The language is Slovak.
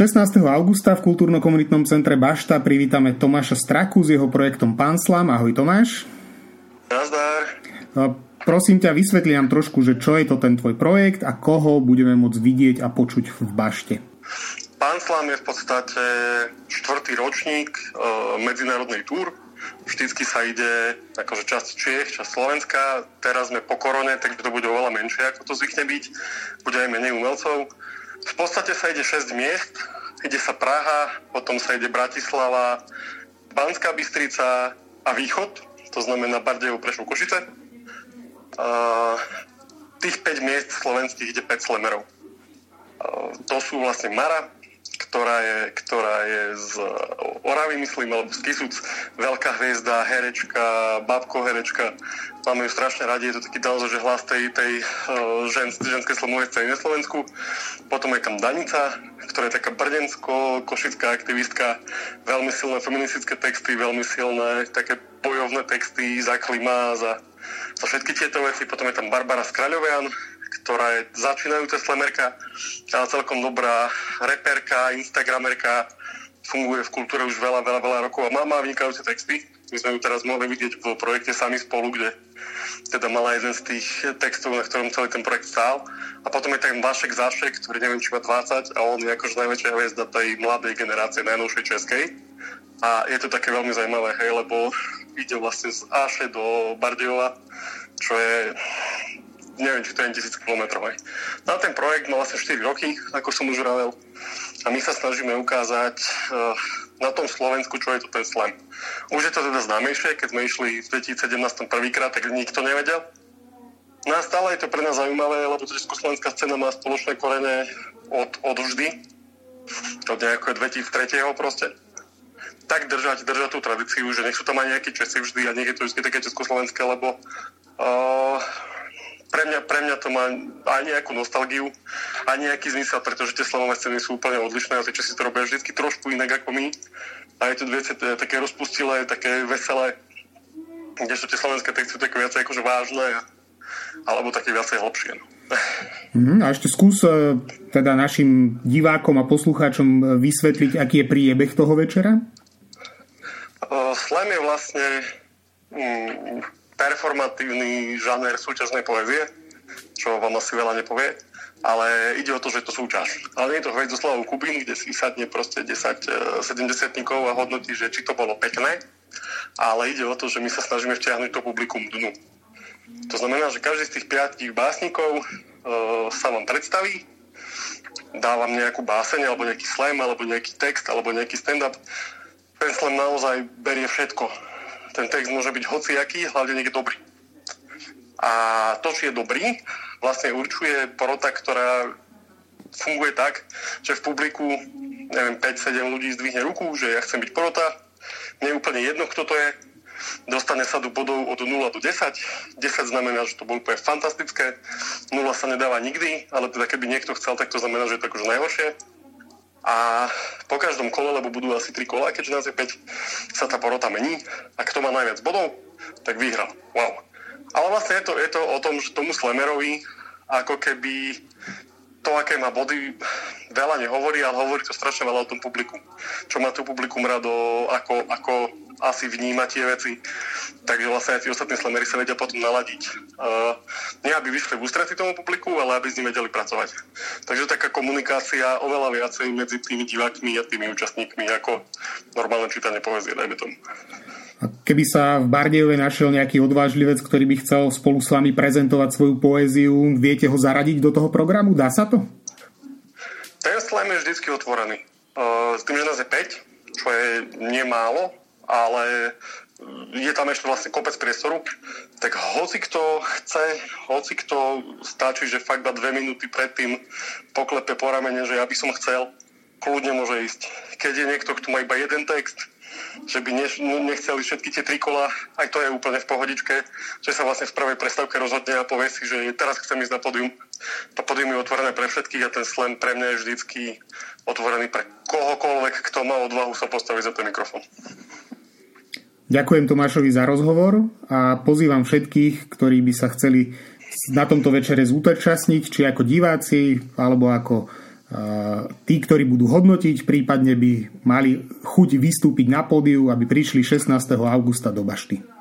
16. augusta v kultúrno-komunitnom centre Bašta privítame Tomáša Straku s jeho projektom Panslam. Ahoj Tomáš. Nazdar. Prosím ťa, vysvetli nám trošku, že čo je to ten tvoj projekt a koho budeme môcť vidieť a počuť v Bašte. Panslam je v podstate štvrtý ročník e, medzinárodnej túr. Vždycky sa ide akože časť Čiech, časť Slovenska. Teraz sme po korone, takže to bude oveľa menšie, ako to zvykne byť. Bude aj menej umelcov. V podstate sa ide 6 miest, ide sa Praha, potom sa ide Bratislava, Banská Bystrica a Východ, to znamená Bardejo, Prešov, Košice. Uh, tých 5 miest slovenských ide 5 slemerov. Uh, to sú vlastne Mara, ktorá je, ktorá je z Oravy, myslím, alebo z Kisuc, veľká hviezda, herečka, babko herečka. Máme ju strašne radi, je to taký naozaj, že hlas tej, tej uh, žen, ženskej slomovej scény na Slovensku. Potom je tam Danica, ktorá je taká brdensko-košická aktivistka, veľmi silné feministické texty, veľmi silné také bojovné texty za klima, za, za všetky tieto veci. Potom je tam Barbara Skraľovian, ktorá je začínajúca slemerka, ale celkom dobrá reperka, instagramerka, funguje v kultúre už veľa, veľa, veľa rokov a má, má vynikajúce texty. My sme ju teraz mohli vidieť v projekte Sami spolu, kde teda mala jeden z tých textov, na ktorom celý ten projekt stál. A potom je ten Vašek Zašek, ktorý neviem, či má 20 a on je akože najväčšia hviezda tej mladej generácie, najnovšej českej. A je to také veľmi zaujímavé, hej, lebo ide vlastne z Aše do Bardejova, čo je neviem, či to je 1000 km. Na ten projekt mal asi 4 roky, ako som už vravel. A my sa snažíme ukázať uh, na tom Slovensku, čo je to ten slam. Už je to teda známejšie, keď sme išli v 2017 prvýkrát, tak nikto nevedel. No a stále je to pre nás zaujímavé, lebo československá scéna má spoločné korene od, od vždy, od nejakého 2003. proste tak držať, držať tú tradíciu, že nech sú tam aj nejakí Česi vždy a nech je to vždy také československé, lebo uh, pre mňa, pre mňa to má aj nejakú nostalgiu, aj nejaký zmysel, pretože tie slavové scény sú úplne odlišné a tie časy to robia vždy trošku inak ako my. A je to dve také rozpustilé, také veselé, kde sú tie slovenské texty také viacej akože vážne, alebo také viacej hlbšie. No. Mm, a ešte skús e, teda našim divákom a poslucháčom vysvetliť, aký je príbeh toho večera? Slam je vlastne mm, performatívny žáner súťažnej poezie, čo vám asi veľa nepovie, ale ide o to, že je to súťaž. Ale nie je to Hviezdoslavov Kubín, kde si sadne proste 10 70 a hodnotí, že či to bolo pekné, ale ide o to, že my sa snažíme vtiahnuť to publikum dnu. To znamená, že každý z tých piatich básnikov e, sa vám predstaví, dá vám nejakú báseň, alebo nejaký slam, alebo nejaký text, alebo nejaký stand-up. Ten slam naozaj berie všetko ten text môže byť hociaký, hlavne je dobrý. A to, či je dobrý, vlastne určuje porota, ktorá funguje tak, že v publiku neviem, 5-7 ľudí zdvihne ruku, že ja chcem byť porota, mne je úplne jedno, kto to je, dostane sa do bodov od 0 do 10. 10 znamená, že to bolo úplne fantastické, 0 sa nedáva nikdy, ale teda keby niekto chcel, tak to znamená, že je to akože najhoršie a po každom kole, lebo budú asi 3 kola, keďže nás je 5, sa tá porota mení a kto má najviac bodov, tak vyhral. Wow. Ale vlastne je to, je to o tom, že tomu Slemerovi ako keby to, aké má body, veľa nehovorí, ale hovorí to strašne veľa o tom publiku. Čo má tu publikum rado, ako, ako asi vníma tie veci. Takže vlastne aj tí ostatní slemery sa vedia potom naladiť. Uh, nie aby vyšli v ústretí tomu publiku, ale aby s ním vedeli pracovať. Takže taká komunikácia oveľa viacej medzi tými divákmi a tými účastníkmi ako normálne čítanie poezie, dajme tomu. A keby sa v Bardejove našiel nejaký odvážlivec, ktorý by chcel spolu s vami prezentovať svoju poéziu, viete ho zaradiť do toho programu? Dá sa to? Ten slam je vždy otvorený. Uh, s tým, že nás je 5, čo je nemálo, ale je tam ešte vlastne kopec priestoru, tak hoci kto chce, hoci kto stačí, že fakt dá dve minúty predtým poklepe po ramene, že ja by som chcel, kľudne môže ísť. Keď je niekto, kto má iba jeden text, že by nechceli všetky tie tri kola, aj to je úplne v pohodičke, že sa vlastne v prvej prestávke rozhodne a povie si, že teraz chcem ísť na pódium. To pódium je otvorené pre všetkých a ten slam pre mňa je vždycky otvorený pre kohokoľvek, kto má odvahu sa postaviť za ten mikrofón. Ďakujem Tomášovi za rozhovor a pozývam všetkých, ktorí by sa chceli na tomto večere zúčastniť, či ako diváci, alebo ako tí, ktorí budú hodnotiť, prípadne by mali chuť vystúpiť na pódiu, aby prišli 16. augusta do Bašty.